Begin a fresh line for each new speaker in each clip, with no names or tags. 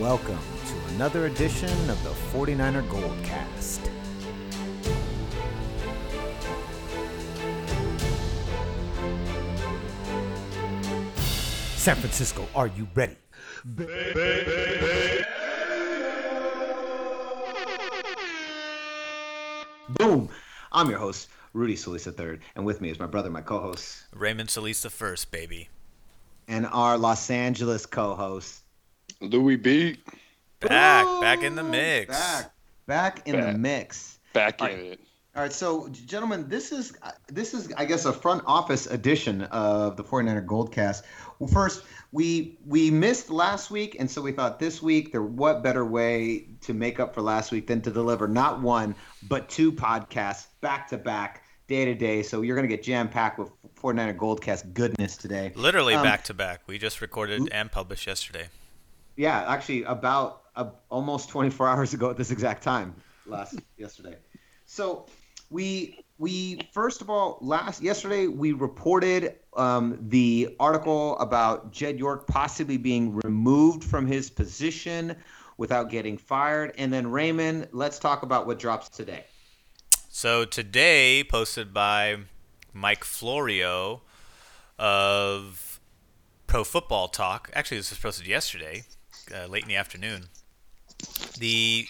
Welcome to another edition of the 49er Goldcast. San Francisco, are you ready?
Boom! I'm your host, Rudy Solis III, and with me is my brother, my co-host,
Raymond Solis the first, baby.
and our Los Angeles co-host.
Lewie B.
Back,
Ooh,
back in the mix.
Back, back in the mix.
Back in
right.
it.
All right, so gentlemen, this is this is I guess a front office edition of the 49er Goldcast. Well, first, we we missed last week, and so we thought this week there what better way to make up for last week than to deliver not one but two podcasts back to back, day to day. So you're gonna get jam packed with 49er Goldcast goodness today.
Literally
Um,
back to back. We just recorded and published yesterday.
Yeah, actually, about uh, almost 24 hours ago at this exact time last yesterday. So we we first of all last yesterday we reported um, the article about Jed York possibly being removed from his position without getting fired, and then Raymond, let's talk about what drops today.
So today, posted by Mike Florio of Pro Football Talk. Actually, this was posted yesterday, uh, late in the afternoon. The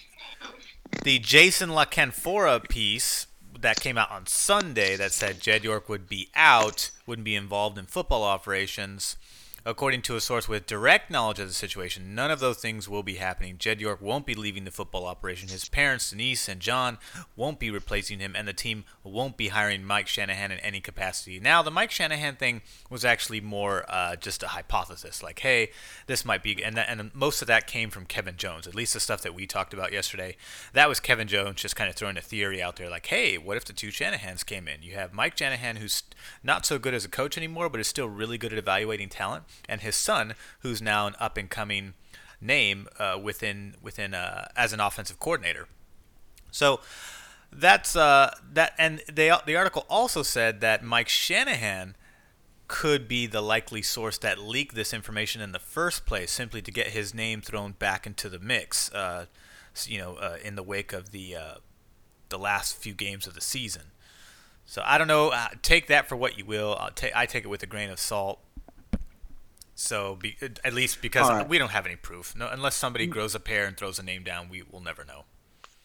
the Jason La Canfora piece that came out on Sunday that said Jed York would be out, wouldn't be involved in football operations. According to a source with direct knowledge of the situation, none of those things will be happening. Jed York won't be leaving the football operation. His parents, Denise and John, won't be replacing him, and the team won't be hiring Mike Shanahan in any capacity. Now, the Mike Shanahan thing was actually more uh, just a hypothesis, like, hey, this might be, and that, and most of that came from Kevin Jones. At least the stuff that we talked about yesterday, that was Kevin Jones just kind of throwing a theory out there, like, hey, what if the two Shanahans came in? You have Mike Shanahan, who's not so good as a coach anymore, but is still really good at evaluating talent, and his son, who's now an up and coming name uh, within within uh, as an offensive coordinator. So that's uh, that, and they the article also said that Mike Shanahan could be the likely source that leaked this information in the first place, simply to get his name thrown back into the mix. Uh, you know, uh, in the wake of the uh, the last few games of the season. So I don't know. Take that for what you will. I take it with a grain of salt. So be, at least because
right.
we don't have any proof. No, unless somebody mm. grows a pair and throws a name down, we will never know.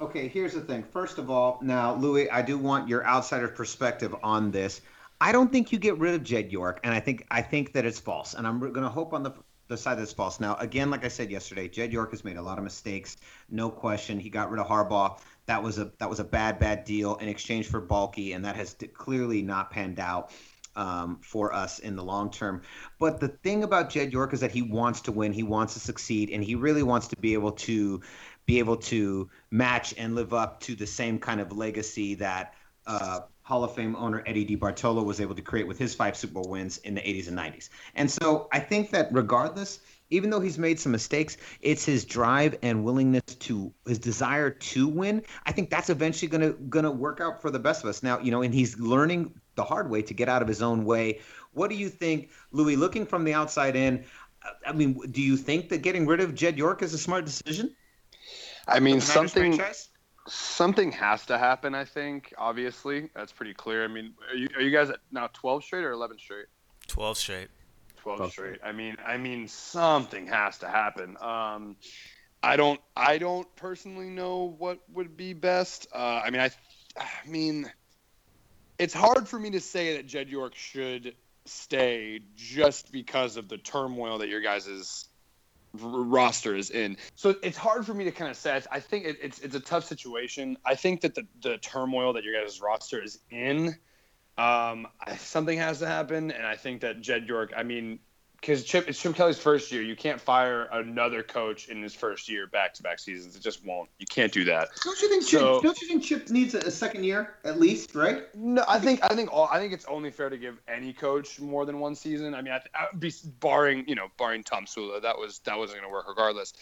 Okay, here's the thing. First of all, now, Lewie, I do want your outsider perspective on this. I don't think you get rid of Jed York, and I think I think that it's false. And I'm going to hope on the the side that's false. Now, again, like I said yesterday, Jed York has made a lot of mistakes, no question. He got rid of Harbaugh. That was a that was a bad bad deal in exchange for Baalke, and that has clearly not panned out um, for us in the long term. But the thing about Jed York is that he wants to win, he wants to succeed, and he really wants to be able to be able to match and live up to the same kind of legacy that uh, Hall of Fame owner Eddie DeBartolo was able to create with his five Super Bowl wins in the 80s and 90s. And so I think that regardless, even though he's made some mistakes, it's his drive and willingness to his desire to win. I think that's eventually gonna gonna work out for the best of us. Now, you know, and he's learning the hard way to get out of his own way. What do you think, Lewie? Looking from the outside in, I mean, do you think that getting rid of Jed York is a smart decision?
I mean,
for the Niners
something
franchise?
something has to happen. I think. Obviously, that's pretty clear. I mean, are you, are you guys now 12 straight or 11 straight?
Twelve straight.
12
12
straight. I mean, I mean, something has to happen. Um, I don't, I don't personally know what would be best. Uh, I mean, I, I mean, it's hard for me to say that Jed York should stay just because of the turmoil that your guys' r- roster is in. So it's hard for me to kind of say. I think it, it's it's a tough situation. I think that the the turmoil that your guys' roster is in, um, I- something has to happen, and I think that Jed York. I mean, because Chip, it's Chip Kelly's first year. You can't fire another coach in his first year, back to back seasons. It just won't. You can't do that.
Don't you think
So-
Chip, don't you think Chip needs a, a second year at least, right?
No, I think I think all, I think it's only fair to give any coach more than one season. I mean, I, I, be, barring you know barring Tomsula, that was that wasn't going to work regardless.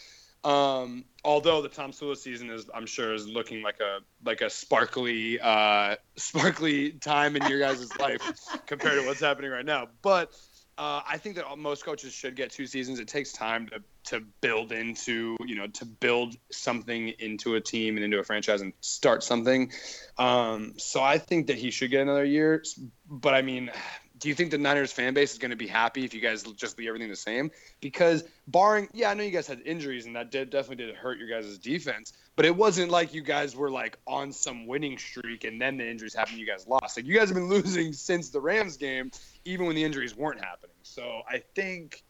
Um, although the Tomsula season is, I'm sure, is looking like a like a sparkly uh, sparkly time in your guys' life compared to what's happening right now. But uh, I think that most coaches should get two seasons. It takes time to to build into you know to build something into a team and into a franchise and start something. Um, so I think that he should get another year. But I mean, do you think the Niners fan base is going to be happy if you guys just leave everything the same? Because barring, yeah, I know you guys had injuries and that did, definitely did hurt your guys' defense, but it wasn't like you guys were like on some winning streak and then the injuries happened, you guys lost. Like you guys have been losing since the Rams game, even when the injuries weren't happening. So I think,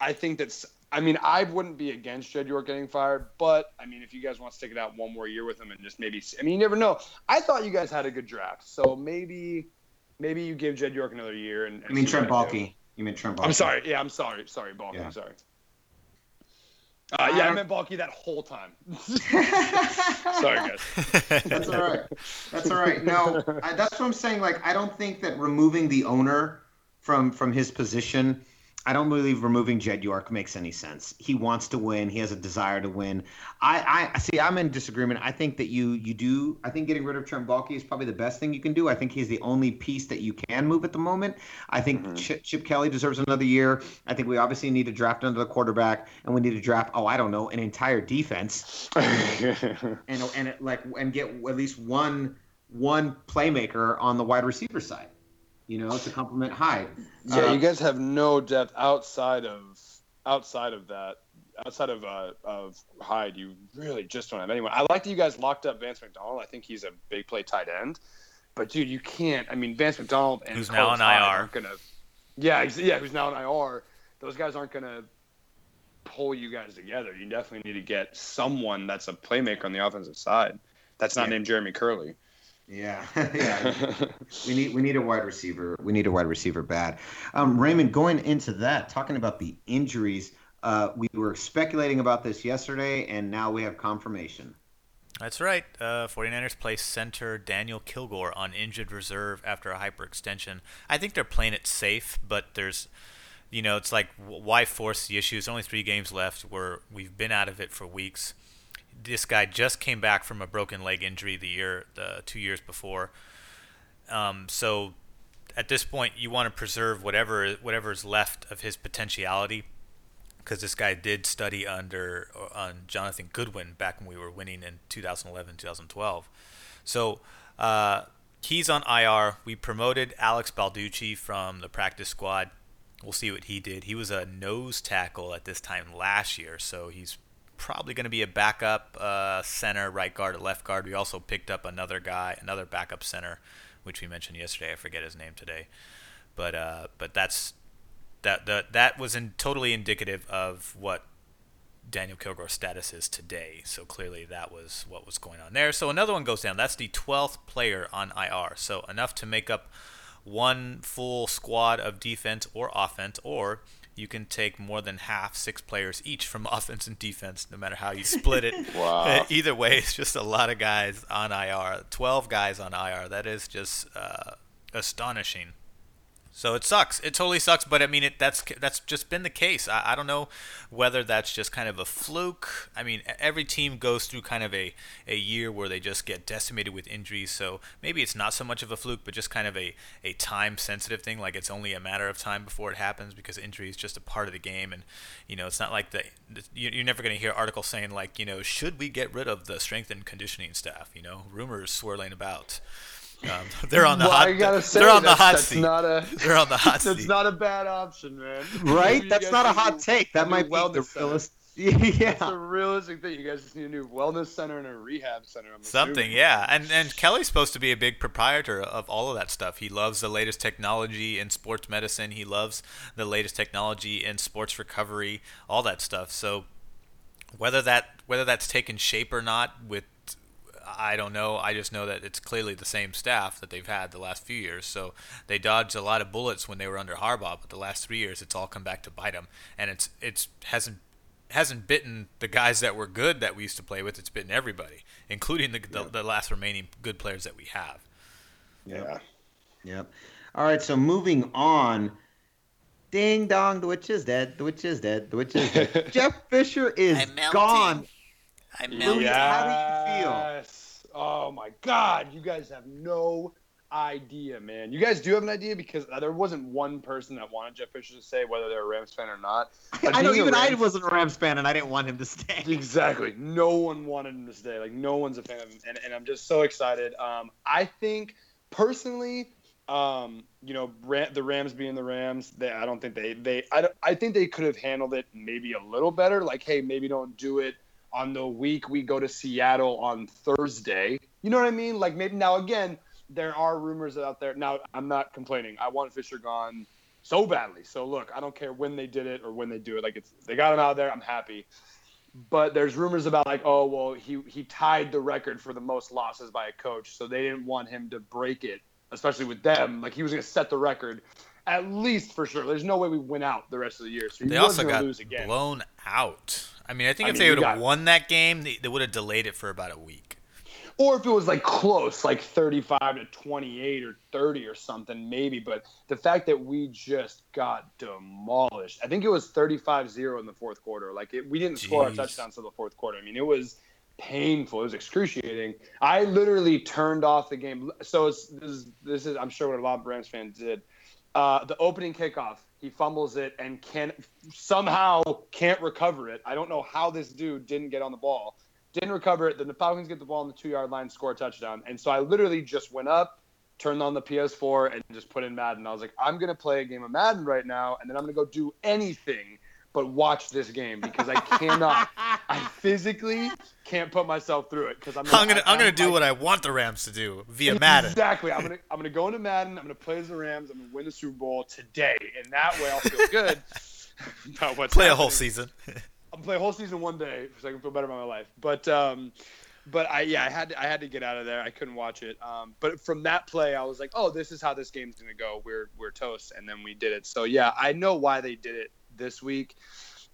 I think that's. I mean, I wouldn't be against Jed York getting fired, but I mean, if you guys want to stick it out one more year with him and just maybe, I mean, you never know. I thought you guys had a good draft, so maybe maybe you give Jed York another year. And, and
I mean Trent Baalke. You mean Trent Baalke?
I'm sorry. Yeah, I'm sorry. Sorry, Baalke. Yeah. I'm sorry. Uh, yeah, I meant Baalke that whole time. sorry, guys.
That's all right. That's all right. No, I, that's what I'm saying. Like, I don't think that removing the owner from from his position I don't believe removing Jed York makes any sense. He wants to win. He has a desire to win. I, I see. I'm in disagreement. I think that you you do. I think getting rid of Trent Baalke is probably the best thing you can do. I think he's the only piece that you can move at the moment. I think mm-hmm. Chip, Chip, Kelly deserves another year. I think we obviously need to draft another quarterback, and we need to draft. Oh, I don't know, an entire defense, and and it, like and get at least one one playmaker on the wide receiver side you know, to complement Hyde.
Yeah, uh, you guys have no depth outside of outside of that. Outside of uh, of Hyde, you really just don't have anyone. I like that you guys locked up Vance McDonald. I think he's a big play tight end. But dude, you can't. I mean, Vance McDonald and
who's now on IR.
Gonna, yeah, yeah, who's now on IR. Those guys aren't gonna pull you guys together. You definitely need to get someone that's a playmaker on the offensive side. That's not yeah. named Jeremy Kerley.
Yeah, we need we need a wide receiver. We need a wide receiver bad. Um, Raymond, going into that, talking about the injuries, uh, we were speculating about this yesterday, and now we have confirmation.
That's right. Uh, 49ers place center Daniel Kilgore on injured reserve after a hyperextension. I think they're playing it safe, but there's, you know, it's like why force the issue? There's only three games left. Where we've been out of it for weeks this guy just came back from a broken leg injury the year, the two years before. Um, so at this point, you want to preserve whatever whatever is left of his potentiality, because this guy did study under uh, on Jonathan Goodwin back when we were winning in 2011, 2012. So uh, he's on IR. We promoted Alex Balducci from the practice squad. We'll see what he did. He was a nose tackle at this time last year, so he's probably going to be a backup uh, center, right guard, or left guard. We also picked up another guy, another backup center, which we mentioned yesterday. I forget his name today, but uh, but that's that that that was in, totally indicative of what Daniel Kilgore's status is today. So clearly that was what was going on there. So another one goes down. That's the 12th player on IR. So enough to make up one full squad of defense or offense, or you can take more than half, six players each from offense and defense, no matter how you split it.
wow.
Either way, it's just a lot of guys on IR. 12 guys on IR. That is just uh, astonishing. So it sucks. It totally sucks. But I mean, it, that's that's just been the case. I, I don't know whether that's just kind of a fluke. I mean, every team goes through kind of a, a year where they just get decimated with injuries. So maybe it's not so much of a fluke, but just kind of a, a time sensitive thing. Like it's only a matter of time before it happens because injury is just a part of the game. And you know, it's not like the you're never going to hear articles saying like you know should we get rid of the strength and conditioning staff? You know, rumors swirling about. Um, they're on the
well,
hot.
I gotta say,
they're on
the
hot
that's
seat.
Not a,
they're on the hot
that's
seat.
not a bad option, man.
Right? that's not a hot take. That might be the
realist.
Yeah,
it's a realistic thing. You guys just need a new wellness center and a rehab center. I'm
Something,
assuming.
yeah. And and Kelly's supposed to be a big proprietor of all of that stuff. He loves the latest technology in sports medicine. He loves the latest technology in sports recovery, all that stuff. So whether that whether that's taken shape or not with I don't know. I just know that it's clearly the same staff that they've had the last few years. So they dodged a lot of bullets when they were under Harbaugh, but the last three years it's all come back to bite them, and it's it's hasn't hasn't bitten the guys that were good that we used to play with. It's bitten everybody, including the the, the last remaining good players that we have.
Yeah.
Yep. All right. So moving on. Ding dong, the witch is dead. The witch is dead. The witch is dead. Jeff Fisher is gone.
I'm.
Yes. How do you feel?
Oh my God, you guys have no idea, man. You guys do have an idea because uh, there wasn't one person that wanted Jeff Fisher to stay, whether they're a Rams fan or not. But
I know
being a
even I wasn't a Rams fan, and I didn't want him to stay.
Exactly. No one wanted him to stay. Like no one's a fan of him, and, and I'm just so excited. Um, I think personally, um, you know, Ram, the Rams being the Rams, they, I don't think they they I, I think they could have handled it maybe a little better. Like, hey, maybe don't do it on the week we go to Seattle on Thursday. You know what I mean? Like maybe now again, there are rumors out there. Now I'm not complaining. I want Fisher gone so badly. So look, I don't care when they did it or when they do it. Like it's they got him out there. I'm happy. But there's rumors about like, oh well, he he tied the record for the most losses by a coach, so they didn't want him to break it, especially with them. Like he was going to set the record, at least for sure. There's no way we win out the rest of the year. So
They also
gonna
got
lose again.
blown out. I mean, I think
I
if
mean,
they would have won that game, they, they would have delayed it for about a week.
or if it was like close, like 35 to 28 or 30 or something, maybe. But the fact that we just got demolished, I think it was 35 0 in the fourth quarter. Like, it, we didn't score a
Jeez.
touchdown until the fourth quarter. I mean, it was painful. It was excruciating. I literally turned off the game. So it's, this, is, this is, I'm sure, what a lot of Rams fans did. Uh, the opening kickoff, he fumbles it and can somehow can't recover it. I don't know how this dude didn't get on the ball didn't recover it. Then the Falcons get the ball on the two yard line, score a touchdown. And so I literally just went up, turned on the PS4, and just put in Madden. I was like, I'm gonna play a game of Madden right now, and then I'm gonna go do anything but watch this game because I cannot. I physically can't put myself through it because I'm.
I'm gonna I'm gonna do what I want the Rams to do via Madden.
Exactly. I'm gonna I'm gonna go into Madden. I'm gonna play as the Rams. I'm gonna win the Super Bowl today, and that way I'll feel good about what's
Play a whole season.
I'll play a whole season one day so I can feel better about my life. But um, but I yeah I had to, I had to get out of there. I couldn't watch it. Um, but from that play, I was like, oh, this is how this game's gonna go. We're we're toast, and then we did it. So yeah, I know why they did it this week.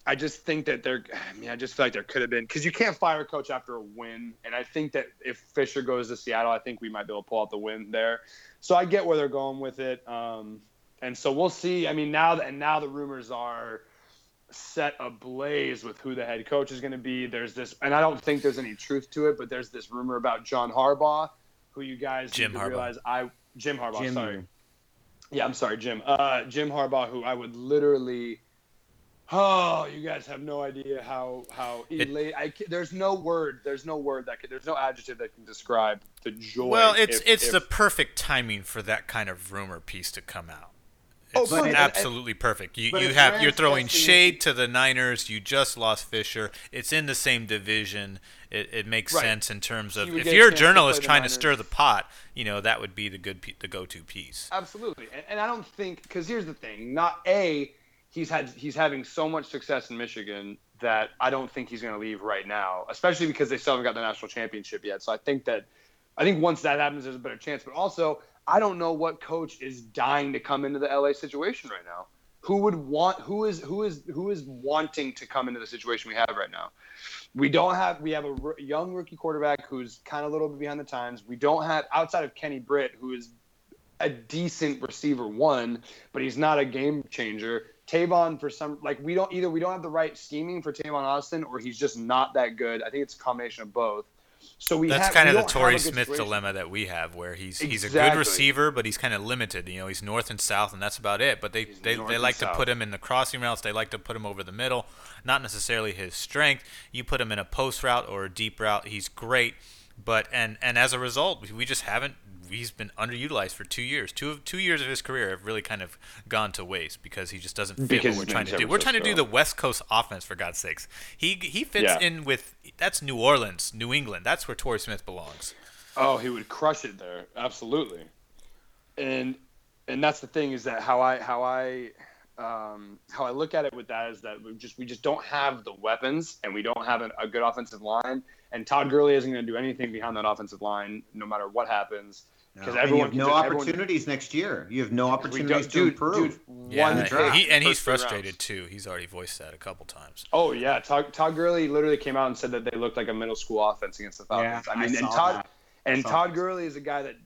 I just think that there. I mean, I just feel like there could have been because you can't fire a coach after a win, and I think that if Fisher goes to Seattle, I think we might be able to pull out the win there. So I get where they're going with it, um, and so we'll see. I mean, now that and now the rumors are set ablaze with who the head coach is going to be. There's this, and I don't think there's any truth to it, but there's this rumor about John Harbaugh, who you guys
Jim Harbaugh.
realize I Jim Harbaugh.
Jim.
Sorry, yeah, I'm sorry, Jim. Uh, Jim Harbaugh, who I would literally. Oh, you guys have no idea how how
It-
elate. I there's no word. There's no word that could. There's no adjective that can describe the joy.
Well, it's
if-
it's
if-
the perfect timing for that kind of rumor piece to come out.
Oh,
It's
it-
absolutely perfect. You you have you're throwing shade to the Niners. You just lost Fisher. It's in the same division. It, it makes
Right.
sense in terms of
You
if you're a
to
journalist
the
trying to stir the pot, you know that would be the good the go-to piece.
Absolutely, and, and I don't think because here's the thing: not a he's had he's having so much success in Michigan that I don't think he's going to leave right now, especially because they still haven't got the national championship yet. So I think that I think once that happens, there's a better chance. But also, I don't know what coach is dying to come into the LA situation right now. Who would want? Who is who is who is wanting to come into the situation we have right now? We don't have. We have a r- young rookie quarterback who's kind of a little bit behind the times. We don't have outside of Kenny Britt, who is a decent receiver one, but he's not a game changer. Tavon for some like we don't either we don't have the right scheming for Tavon Austin or he's just not that good. I think it's a combination of both. So we
That's
have,
kind of the Torrey Smith
situation.
dilemma that we have, where he's he's a good receiver, but he's kind of limited. You know, he's north and south, and that's about it. But they
He's
they, they like to
south.
put him in the crossing routes. They like to put him over the middle. Not necessarily his strength. You put him in a post route or a deep route, he's great. But and and as a result, we just haven't. He's been underutilized for two years. Two of two years of his career have really kind of gone to waste because he just doesn't fit
Because
what we're trying to do. We're trying to do the West Coast offense for God's sakes. He he fits
Yeah.
in with that's New Orleans, New England. That's where Torrey Smith belongs.
Oh, he would crush it there. Absolutely. And and that's the thing is that how I how I um, how I look at it with that is that we just we just don't have the weapons and we don't have an, a good offensive line. And Todd Gurley isn't going to do anything behind that offensive line, no matter what happens. Because
No, and
everyone
you have no
just- everyone-
opportunities next year. You have no opportunities to
dude,
improve.
dude,
Yeah,
one
and
draft,
he, and he's
first three rounds.
frustrated too. He's already voiced that a couple times.
Oh yeah, Todd, Todd Gurley literally came out and said that they looked like a middle school offense against the Falcons.
Yeah,
I mean,
I
and Todd
that.
and Todd. Gurley is a guy that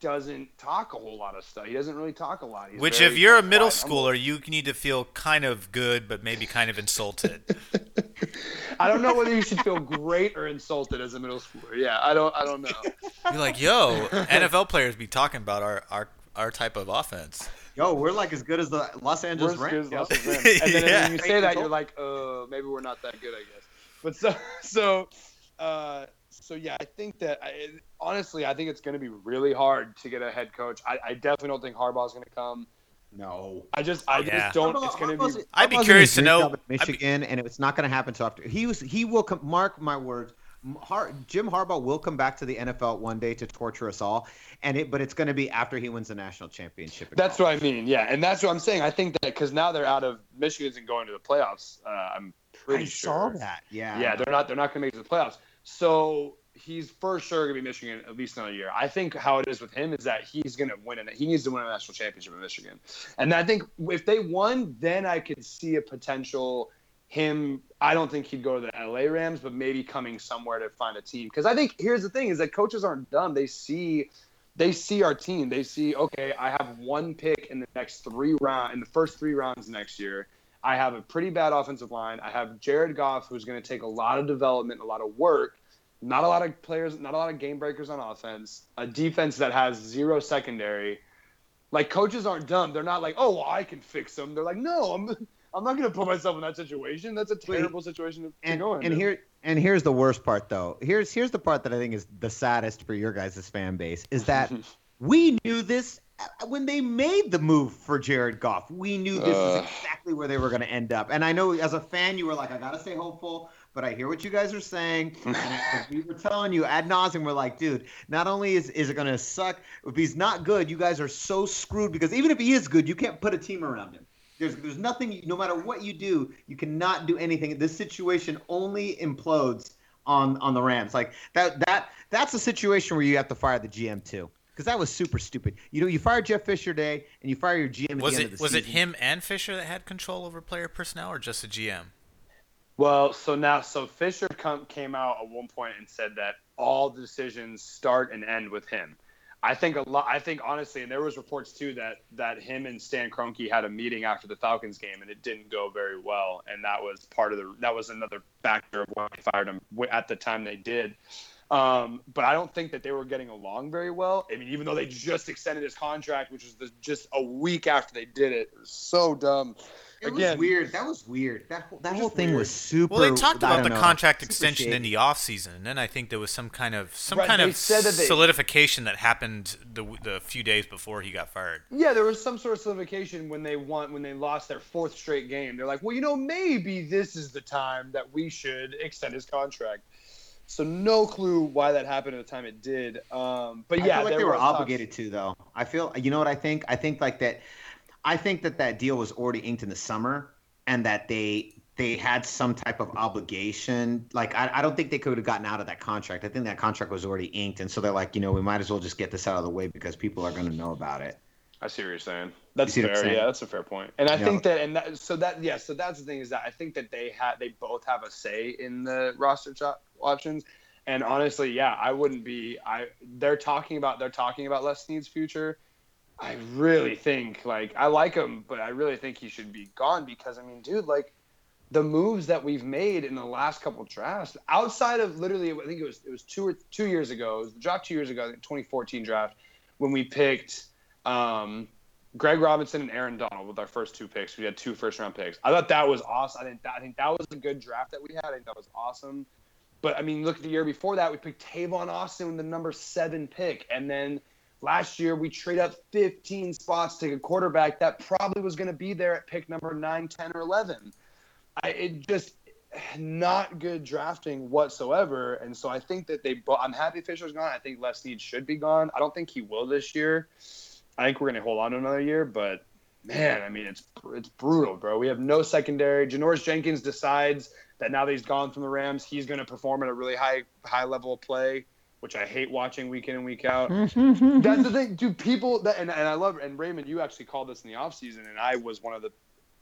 doesn't talk a whole lot of stuff. He doesn't really talk a lot. He's
Which, if you're a
quiet,
middle
humble.
schooler, you need to feel kind of good, but maybe kind of insulted.
I don't know whether you should feel great or insulted as a middle schooler. Yeah, I don't. I don't know.
You're like, yo, NFL players be talking about our our, our type of offense.
Yo, we're like as good as the Los Angeles Rams.
good as Los Angeles Rams. And then
Yeah.
when you say that, you're like, uh, maybe we're not that good, I guess. But so, so, uh, so yeah, I think that I, honestly, I think it's going to be really hard to get a head coach. I, I definitely don't think Harbaugh's going to come.
No.
I just, I
Yeah.
just don't. It's going to be.
I'd be curious to know-
dream job at
I'd be-
Michigan, and it's not going to happen until after he was. He will come. Mark my words. Har- Jim Harbaugh will come back to the NFL one day to torture us all, and it. But it's going to be after he wins the national championship.
That's
college.
what I mean. Yeah, and that's what I'm saying. I think that because now they're out of Michigan's and going to the playoffs. Uh, I'm pretty
I
sure.
saw that. Yeah.
Yeah, they're not. They're not going to make it to the playoffs. So he's for sure to be Michigan at least another year. I think how it is with him is that he's to win it. He needs to win a national championship in Michigan, and I think if they won, then I could see a potential him. I don't think he'd go to the LA Rams, but maybe coming somewhere to find a team. Because I think here's the thing: is that coaches aren't dumb. They see. They see our team. They see, okay, I have one pick in the next three round in the first three rounds next year. I have a pretty bad offensive line. I have Jared Goff, who's going to take a lot of development, a lot of work, not a lot of players, not a lot of game breakers on offense, a defense that has zero secondary. Like coaches aren't dumb. They're not like, oh, well, I can fix them. They're like, no, I'm, I'm not going to put myself in that situation. That's a terrible situation to, to
and,
go in.
and here and here's the worst part though here's here's the part that i think is the saddest for your guys' fan base is that we knew this uh, when they made the move for jared goff we knew this
Ugh.
is exactly where they were going to end up and i know as a fan you were like i gotta stay hopeful but i hear what you guys are saying and we were telling you ad nauseum we're like dude not only is, is it going to suck if he's not good you guys are so screwed because even if he is good you can't put a team around him there's there's nothing. No matter what you do, you cannot do anything. This situation only implodes on on the Rams. Like that that that's a situation where you have to fire the GM too, because that was super stupid. You know, you fire Jeff Fisher today, and you fire your GM. At
Was
the
it
end of the
was it him and Fisher that had control over player personnel, or just the GM?
Well, so now, so Fisher come, came out at one point and said that all decisions start and end with him. I think a lot. I think honestly, and there was reports too that that him and Stan Kroenke had a meeting after the Falcons game, and it didn't go very well, and that was part of the. That was another factor of why they fired him at the time they did. Um, but I don't think that they were getting along very well. I mean, even though they just extended his contract, which was the, just a week after they did it, it was so dumb.
It
Again,
was weird. That was weird. That whole, that whole thing
weird.
was super.
Well, they talked about the
know,
contract
super
extension in the off season, and then I think there was some kind of some
Right,
kind of
said that they-
solidification that happened the the few days before he got fired.
Yeah, there was some sort of solidification when they won when they lost their fourth straight game. They're like, well, you know, maybe this is the time that we should extend his contract. So no clue why that happened at the time it did. Um, but yeah,
I feel like they were obligated to though. I feel you know what I think. I think like that. I think that that deal was already inked in the summer, and that they they had some type of obligation. Like I, I don't think they could have gotten out of that contract. I think that contract was already inked, and so they're like, you know, we might as well just get this out of the way because people are going to know about it.
I see what you're saying. That's fair.
saying?
Yeah, that's a fair point. And I
Yeah.
think that, and that, so that, yeah, so that's the thing is that I think that they had, they both have a say in the roster options. And honestly, yeah, I wouldn't be. I they're talking about they're talking about Les Snead's future. I really think like I like him, but I really think he should be gone because I mean, dude, like the moves that we've made in the last couple drafts, outside of literally, I think it was it was two or two years ago, it was the draft two years ago, the 2014 draft, when we picked um, Greg Robinson and Aaron Donald with our first two picks. We had two first round picks. I thought that was awesome. I think that, I think that was a good draft that we had. I think that was awesome. But I mean, look at the year before that, we picked Tavon Austin with the number seven pick, and then last year we trade up 15 spots to a quarterback that probably was going to be there at pick number 9, 10, or 11. I, it just not good drafting whatsoever. And so I think that they. I'm happy Fisher's gone. I think Les Snead should be gone. I don't think he will this year. I think we're going to hold on to another year, but man, I mean, it's it's brutal, bro. We have no secondary. Janoris Jenkins decides that now that he's gone from the Rams, he's going to perform at a really high high level of play, which I hate watching week in and week out. That's the thing, dude. People that and, and I love and Raymond, you actually called this in the offseason, and I was one of the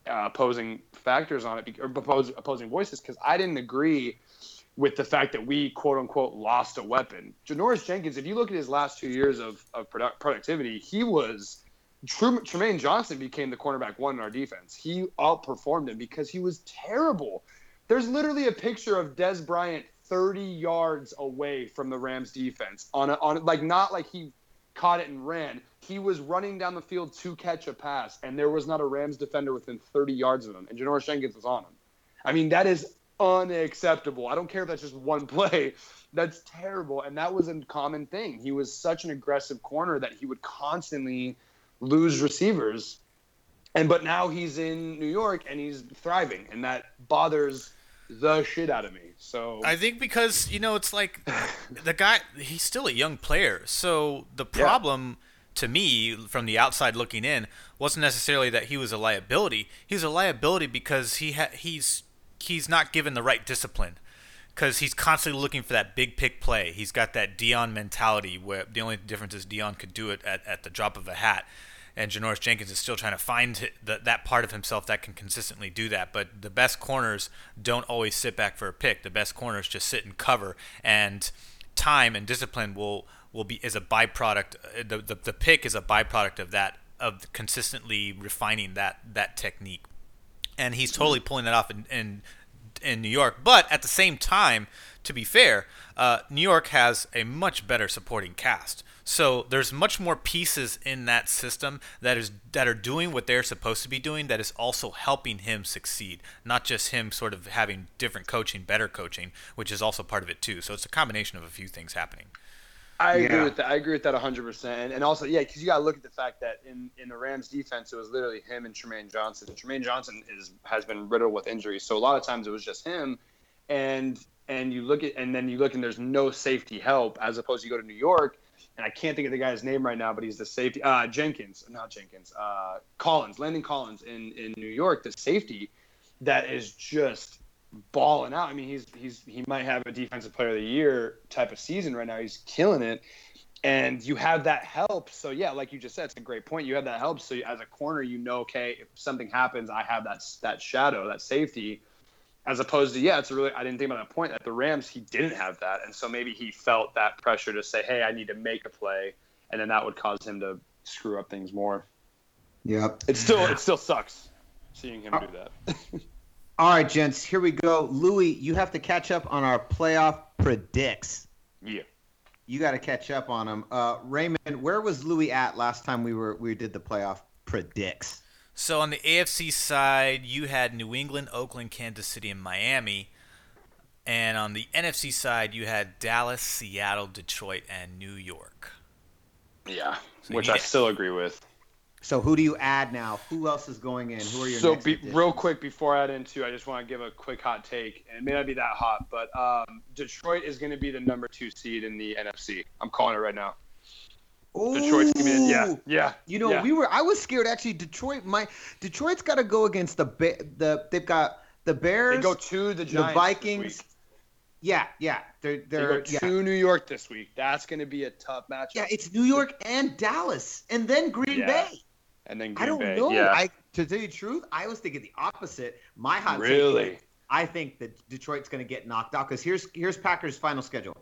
uh, opposing factors on it or opposing opposing voices because I didn't agree with the fact that we quote unquote lost a weapon. Janoris Jenkins, if you look at his last two years of of product, productivity, he was. Trum- Trumaine Johnson became the cornerback one in our defense. He outperformed him because he was terrible There's literally a picture of Dez Bryant 30 yards away from the Rams defense on a, on like not like he caught it and ran. He was running down the field to catch a pass, and there was not a Rams defender within 30 yards of him, and Janoris Jenkins was on him. I mean, that is unacceptable. I don't care if that's just one play. That's terrible, and that was a common thing. He was such an aggressive corner that he would constantly lose receivers. And but now he's in New York and he's thriving, and that bothers the shit out of me. So
I think because you know it's like the guy he's still a young player. So the problem yeah. to me from the outside looking in wasn't necessarily that he was a liability. He's a liability because he ha- he's he's not given the right discipline because he's constantly looking for that big pick play. He's got that Deion mentality where the only difference is Deion could do it at, at the drop of a hat. And Janoris Jenkins is still trying to find the, that part of himself that can consistently do that. But the best corners don't always sit back for a pick. The best corners just sit and cover. And time and discipline will will be is a byproduct. Uh, the, the, the pick is a byproduct of that of consistently refining that that technique. And he's totally pulling that off. And, and in New York. But at the same time, to be fair, uh, New York has a much better supporting cast. So there's much more pieces in that system that is that are doing what they're supposed to be doing. That is also helping him succeed, not just him sort of having different coaching, better coaching, which is also part of it too. So it's a combination of a few things happening.
I agree yeah. with that. I agree with that 100. percent And also, yeah, because you got to look at the fact that in, in the Rams defense, it was literally him and Trumaine Johnson. And Trumaine Johnson is has been riddled with injuries, so a lot of times it was just him. And and you look at and then you look and there's no safety help as opposed to you go to New York and I can't think of the guy's name right now, but he's the safety uh, Jenkins, not Jenkins, uh, Collins, Landon Collins in in New York, the safety that is just balling out. I mean, he's he's he might have a defensive player of the year type of season right now. He's killing it. And you have that help. So yeah, like you just said, it's a great point. You have that help. So as a corner, you know, okay, if something happens, I have that that shadow, that safety. As opposed to yeah, it's a really I didn't think about that point. At the Rams, he didn't have that, and so maybe he felt that pressure to say, hey, I need to make a play, and then that would cause him to screw up things more.
yeah
It still it still sucks seeing him do that.
All right, gents, here we go. Lewie, you have to catch up on our playoff predicts.
Yeah.
You got to catch up on them. Uh, Raymond, where was Lewie at last time we were we did the playoff predicts?
So on the AFC side, you had New England, Oakland, Kansas City, and Miami. And on the NFC side, you had Dallas, Seattle, Detroit, and New York.
Yeah, so which I still agree with.
So who do you add now? Who else is going in? Who are your
so be, real quick before I add into? I just want to give a quick hot take, and it may not be that hot, but um, Detroit is going to be the number two seed in the NFC. I'm calling it right now.
Ooh.
Detroit's gonna be yeah, yeah.
You know,
yeah.
we were. I was scared actually. Detroit, my Detroit's got to go against the the. They've got the Bears.
They go to the Giants.
The Vikings. Yeah, yeah. They're they're
they go to New York this week. That's going to be a tough matchup.
Yeah, it's New York and Dallas, and then Green
yeah.
Bay
and then Green
I don't
Bay.
know.
Yeah.
I to tell you the truth, I was thinking the opposite. My hot
really.
Take, I think that Detroit's going to get knocked out because here's here's Packers' final schedule.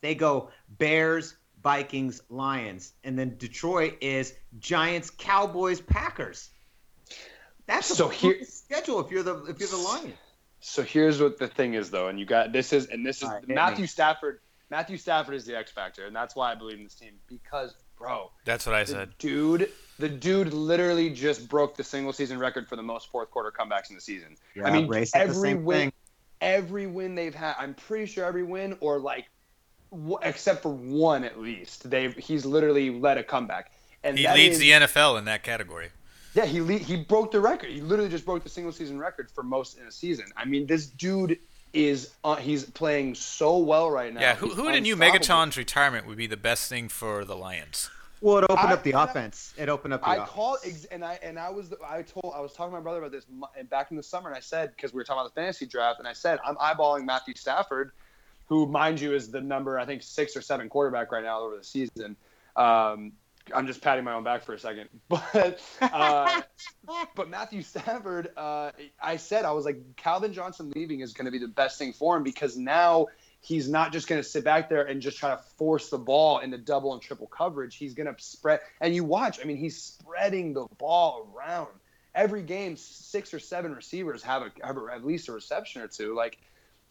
They go Bears, Vikings, Lions, and then Detroit is Giants, Cowboys, Packers. That's so here schedule if you're the if you're the Lions.
So here's what the thing is though, and you got this is and this is right, Matthew Stafford. Matthew Stafford is the X factor, and that's why I believe in this team because bro.
That's what I said.
Dude, the dude literally just broke the single season record for the most fourth quarter comebacks in the season.
Yeah,
I mean, every
win, thing.
every win they've had, I'm pretty sure every win or like, w- except for one at least, they've he's literally led a comeback. And
he leads is, the NFL in that category.
Yeah, he le- he broke the record. He literally just broke the single season record for most in a season. I mean, this dude is uh, he's playing so well right now.
Yeah, who, who in you Megatron's retirement would be the best thing for the Lions?
Well, it opened I, up the I, offense. It opened up. The
I
offense.
called and I and I was I told I was talking to my brother about this back in the summer, and I said because we were talking about the fantasy draft, and I said I'm eyeballing Matthew Stafford, who, mind you, is the number I think six or seven quarterback right now over the season. Um, I'm just patting my own back for a second, but uh, but Matthew Stafford, uh, I said I was like Calvin Johnson leaving is going to be the best thing for him because now he's not just going to sit back there and just try to force the ball into double and triple coverage. He's going to spread, and you watch. I mean, he's spreading the ball around, every game, six or seven receivers have a have a, at least a reception or two. Like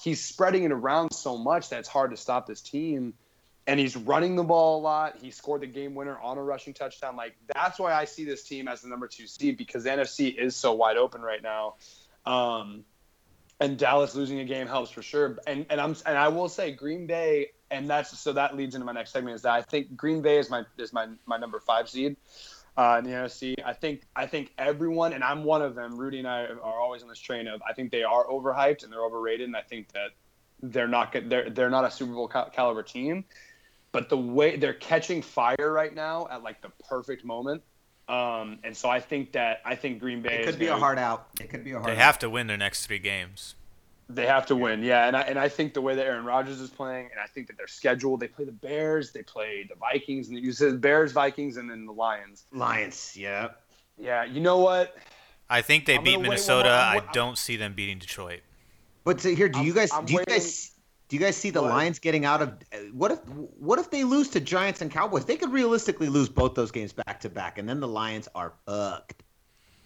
he's spreading it around so much that it's hard to stop this team. And he's running the ball a lot. He scored the game winner on a rushing touchdown. Like that's why I see this team as the number two seed because the NFC is so wide open right now. Um, and Dallas losing a game helps for sure. And and I'm and I will say Green Bay, and that's so that leads into my next segment is that I think Green Bay is my is my my number five seed uh, in the NFC. I think I think everyone, and I'm one of them. Rudy and I are always on this train of I think they are overhyped and they're overrated, and I think that they're not good. They're they're not a Super Bowl caliber team, but the way they're catching fire right now at like the perfect moment. Um, and so I think that I think Green Bay
It could be
gonna,
a hard out. It could be a hard.
They
out.
have to win their next three games.
They have to win, yeah, and I and I think the way that Aaron Rodgers is playing, and I think that their schedule, they play the Bears, they play the Vikings, and you said Bears, Vikings, and then the Lions.
Lions. Yeah.
Yeah, you know what?
I think they
I'm
beat
gonna wait
Minnesota.
I'm
I
wa-
don't see them beating Detroit.
But so here, do you
I'm-
guys
I'm
do you
waiting-
guys do you guys see the
What?
Lions getting out of? What if what if they lose to Giants and Cowboys? They could realistically lose both those games back to back, and then the Lions are fucked.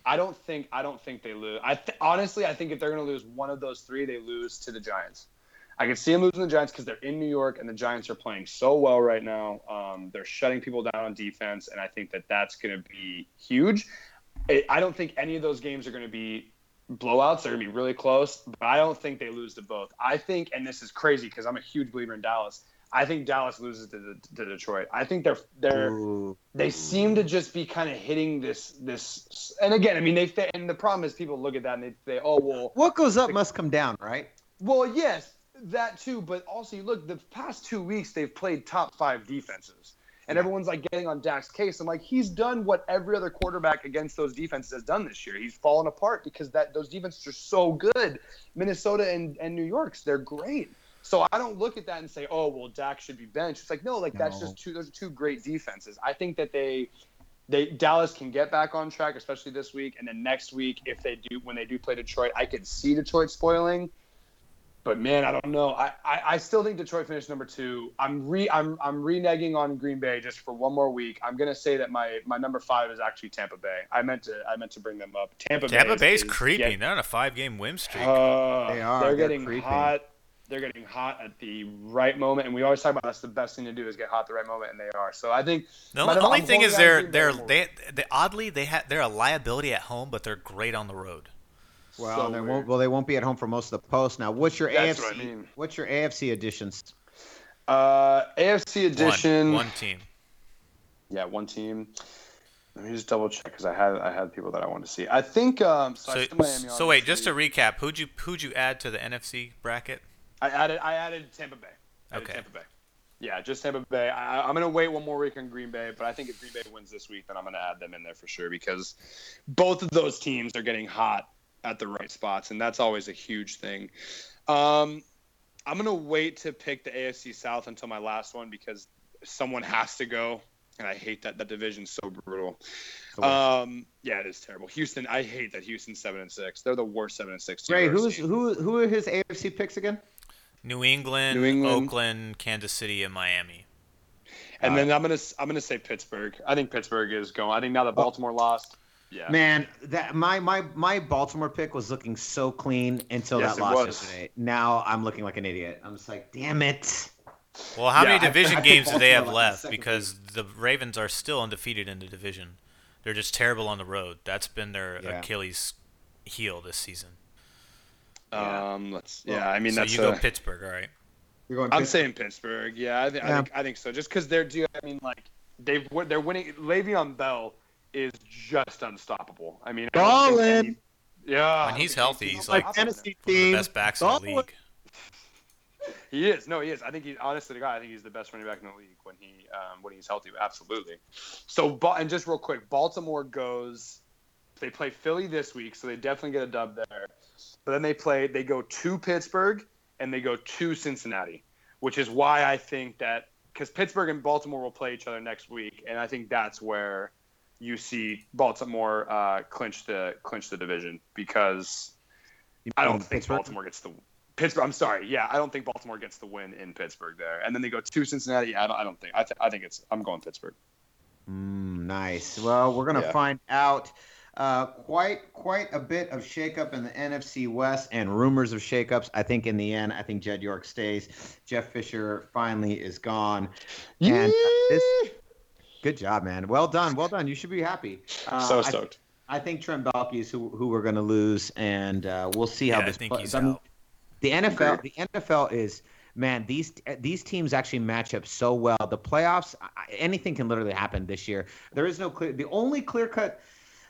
I don't think I don't think they lose. I th- honestly, I think if they're going to lose one of those three, they lose to the Giants. I can see them losing the Giants because they're in New York and the Giants are playing so well right now. Um, they're shutting people down on defense, and I think that that's going to be huge. I I don't think any of those games are going to be blowouts. They're going to be really close, but I don't think they lose to both. I think, and this is crazy because I'm a huge believer in Dallas. I think Dallas loses to, to Detroit. I think they're they're
Ooh.
they seem to just be kind of hitting this this and again i mean they and the problem is people look at that and they say oh well
What goes up must come down, right?
well yes that too but also you look the past two weeks they've played top five defenses and everyone's like getting on Dak's case. I'm like, he's done what every other quarterback against those defenses has done this year. He's fallen apart because that those defenses are so good. Minnesota and, and New York's, they're great. So I don't look at that and say, oh well, Dak should be benched. It's like no, like that's just two. Those are two great defenses. I think that they, they Dallas can get back on track, especially this week, and then next week if they do when they do play Detroit, I could see Detroit spoiling. But man, I don't know. I, I, I still think Detroit finished number two. I'm re I'm I'm reneging on Green Bay just for one more week. I'm gonna say that my, my number five is actually Tampa Bay. I meant to I meant to bring them up. Tampa,
Tampa
Bay
Bay's
is,
creeping.
Is
They're on a five-game win streak.
uh,
They are.
They're
They're
getting
creeping.
hot. They're getting hot at the right moment, and we always talk about that's the best thing to do is get hot at the right moment, and they are. So I think
the
my-
only
I'm
thing is they're they're they, they oddly they have they're a liability at home, but they're great on the road.
Well,
So
they
weird.
won't. Well, they won't be at home for most of the post. Now, what's your
That's
AFC?
what I mean.
What's your AFC additions?
uh, AFC edition.
One, one team.
Yeah, one team. Let me just double check because I had I had people that I wanted to see. I think um. So,
So,
still Miami,
so wait, just to recap, who'd you who'd you add to the NFC bracket?
I added I added Tampa Bay. I added
Okay.
Tampa Bay. Yeah, just Tampa Bay. I, I'm gonna wait one more week on Green Bay, but I think if Green Bay wins this week, then I'm gonna add them in there for sure because both of those teams are getting hot at the right spots, and that's always a huge thing. Um, I'm gonna wait to pick the AFC South until my last one because someone has to go, and I hate that that division's so brutal. Um, yeah, it is terrible. Houston, I hate that Houston's seven and six. They're the worst seven and six. team
Ray, who's
seen.
who? Who are his AFC picks again?
New England,
New England.
Oakland, Kansas City, and Miami.
And
Uh,
then I'm gonna I'm gonna say Pittsburgh. I think Pittsburgh is going. I think now that Baltimore lost, yeah,
Man, that my my my Baltimore pick was looking so clean until
Yes,
that loss
was.
yesterday. Now I'm looking like an idiot. I'm just like, damn it.
Well, how
Yeah,
many division
I picked
games do they have
Baltimore like the
left?
second
Because the Ravens are still undefeated in the division. They're just terrible on the road. That's been their
Yeah.
Achilles heel this season.
Yeah.
um, let's yeah. I mean
so
that's
you
a-
go Pittsburgh, all right?
You're going.
I'm
Pittsburgh?
saying Pittsburgh. Yeah, I, th- I think I think so. Just because they're due. I mean, like they've they're winning. Le'Veon Bell is just unstoppable. I mean, I
Ballin'.
Yeah,
When he's healthy,
anything
he's
will
like
stop
My fantasy
One of the
team.
best backs in the league.
He is. No, he is. I think he honestly, the guy. I think he's the best running back in the league when he um, when he's healthy. Absolutely. So, and just real quick, Baltimore goes. They play Philly this week, so they definitely get a dub there. But then they play. They go to Pittsburgh and they go to Cincinnati, which is why I think that because Pittsburgh and Baltimore will play each other next week, and I think that's where you see Baltimore uh, clinch the clinch the division because I don't think
Pittsburgh?
Baltimore gets the Pittsburgh. I'm sorry. Yeah, I don't think Baltimore gets the win in Pittsburgh there. And then they go to Cincinnati. Yeah, I don't, I don't think. I, th- I think it's. I'm going Pittsburgh.
Mm, nice. Well, we're gonna
Yeah.
find out. Uh, quite quite a bit of shakeup in the NFC West and rumors of shakeups. I think in the end, I think Jed York stays. Jeff Fisher finally is gone. And uh, this, good job, man. Well done, well done. You should be happy. Uh,
so
I-
stoked.
I think Trent Baalke is who who we're going to lose, and uh, we'll see how
Yeah, I
this.
think
plays.
he's out.
the NFL, the NFL is man. These these teams actually match up so well. The playoffs, anything can literally happen this year. There is no clear. The only clear cut,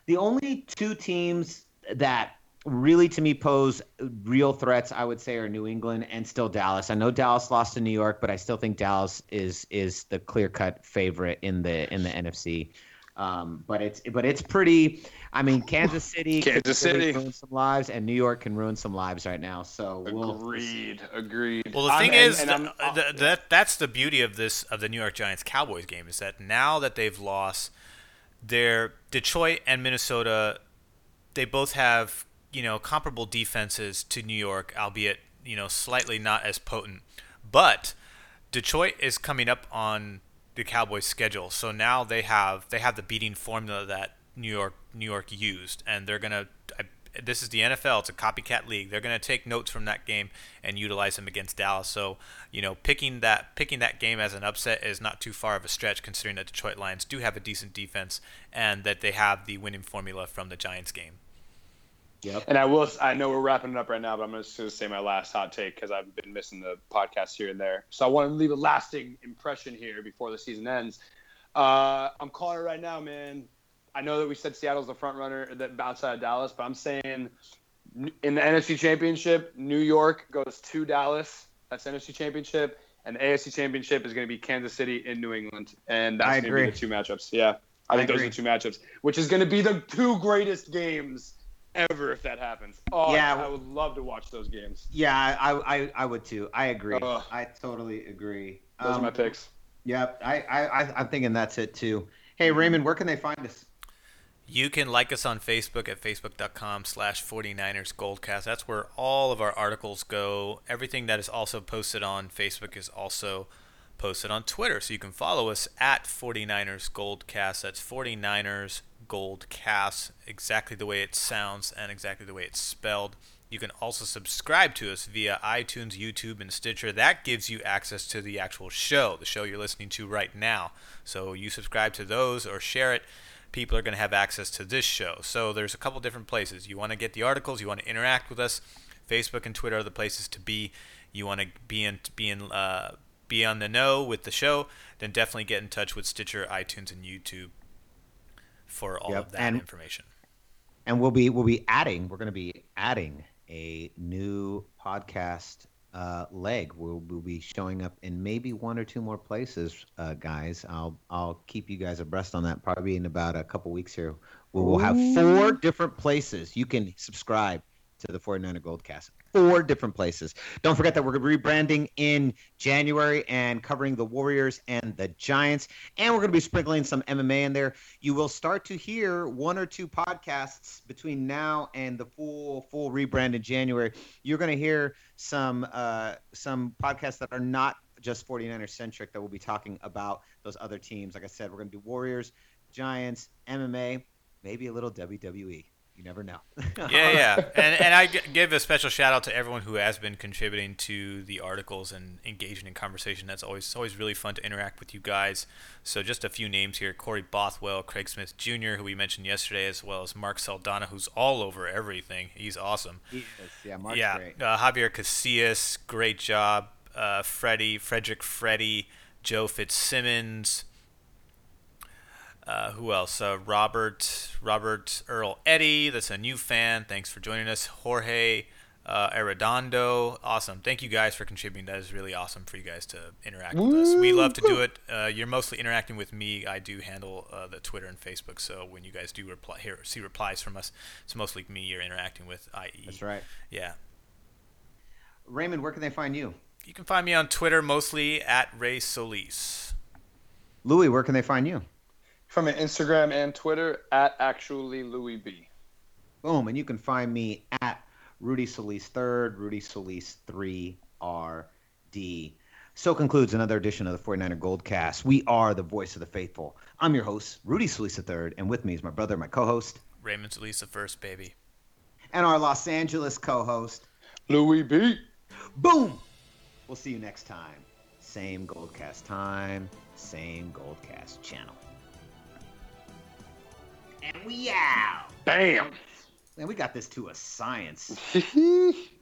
the only two teams that really to me pose real threats, I would say, are New England and still Dallas. I know Dallas lost to New York, but I still think Dallas is is the clear cut favorite in the in the NFC. Um, but it's but it's pretty. I mean, Kansas City, could
Kansas
really
City.
ruin some lives, and New York can ruin some lives right now. So we'll
Agreed. Agreed.
Well, the
I'm-
thing
and-
is,
and
th-
I'm-
that that's the beauty of this of the New York Giants Cowboys game is that now that they've lost, their Detroit and Minnesota, they both have you know comparable defenses to New York, albeit you know slightly not as potent. But Detroit is coming up on the Cowboys' schedule, so now they have they have the beating formula that New York New York used, and they're gonna. I, this is the NFL; it's a copycat league. They're gonna take notes from that game and utilize them against Dallas. So, you know, picking that picking that game as an upset is not too far of a stretch, considering that Detroit Lions do have a decent defense and that they have the winning formula from the Giants game.
Yep.
And I will. I know we're wrapping it up right now, but I'm just going to say my last hot take because I've been missing the podcast here and there. So I want to leave a lasting impression here before the season ends. Uh, I'm calling it right now, man. I know that we said Seattle's the front runner that outside of Dallas, but I'm saying in the NFC Championship, New York goes to Dallas. That's NFC Championship, and the AFC Championship is going to be Kansas City in New England, and that's
I
going to be
agree.
the two matchups. Yeah, I
I
think those
agree.
are the two matchups, which is going to be the two greatest games ever if that happens. Oh,
Yeah.
I would love to watch those games.
Yeah, I, I, I would too. I agree.
Ugh.
I totally agree.
Those
Um,
are my picks.
Yep, I, I, I, I'm thinking that's it too. Hey, Raymond, where can they find us?
You can like us on Facebook at facebook.com slash 49ers Goldcast. That's where all of our articles go. Everything that is also posted on Facebook is also posted on Twitter. So you can follow us at 49ers Goldcast. That's 49ers Goldcast, exactly the way it sounds and exactly the way it's spelled. You can also subscribe to us via iTunes, YouTube, and Stitcher. That gives you access to the actual show, the show you're listening to right now. So you subscribe to those or share it people are going to have access to this show. So there's a couple different places. You want to get the articles, you want to interact with us. Facebook and Twitter are the places to be. You want to be in be in uh, be on the know with the show, then definitely get in touch with Stitcher, iTunes, and YouTube for all
Yep,
of that
and-
information.
And we'll be we'll be adding. We're going to be adding a new podcast uh, leg. We'll, we'll be showing up in maybe one or two more places, uh, guys. I'll I'll keep you guys abreast on that. Probably in about a couple weeks here. We will have four different places you can subscribe to the 49er Goldcast. Four different places. Don't forget that we're rebranding in January and covering the Warriors and the Giants. And we're going to be sprinkling some MMA in there. You will start to hear one or two podcasts between now and the full full rebrand in January. You're going to hear some uh, some podcasts that are not just 49er centric that we'll be talking about those other teams. Like I said, we're going to do Warriors, Giants, MMA, maybe a little WWE. You never know.
yeah, yeah, and and I g- give a special shout out to everyone who has been contributing to the articles and engaging in conversation. That's always always really fun to interact with you guys. So just a few names here: Corey Bothwell, Craig Smith Jr., who we mentioned yesterday, as well as Mark Saldana, who's all over everything. He's awesome.
yeah, Mark's
yeah,
great.
Uh, Javier Casillas, great job. Uh, Freddie, Frederick Freddie, Joe Fitzsimmons. Uh, who else? Uh, Robert, Robert Earl Eddy. That's a new fan. Thanks for joining us. Jorge uh, Arredondo. Awesome. Thank you guys for contributing. That is really awesome for you guys to interact with us. We love to do it. Uh, you're mostly interacting with me. I do handle uh, the Twitter and Facebook. So when you guys do reply, hear, see replies from us, it's mostly me you're interacting with. I.e.,
That's right.
yeah.
Raymond, where can they find you?
You can find me on Twitter mostly at Ray Solis.
Lewie, where can they find you?
from an Instagram and Twitter at actually Lewie B.
Boom, and you can find me at Rudy Solis third, Rudy Solis three R D. So concludes another edition of the 49er Goldcast. We are the voice of the faithful. I'm your host, Rudy Solis III, and with me is my brother, my co-host,
Raymond Solis first, baby,
and our Los Angeles co-host,
Lewie B.
Boom. We'll see you next time. Same Goldcast time, same Goldcast channel. And we out.
Bam.
Man, we got this to a science.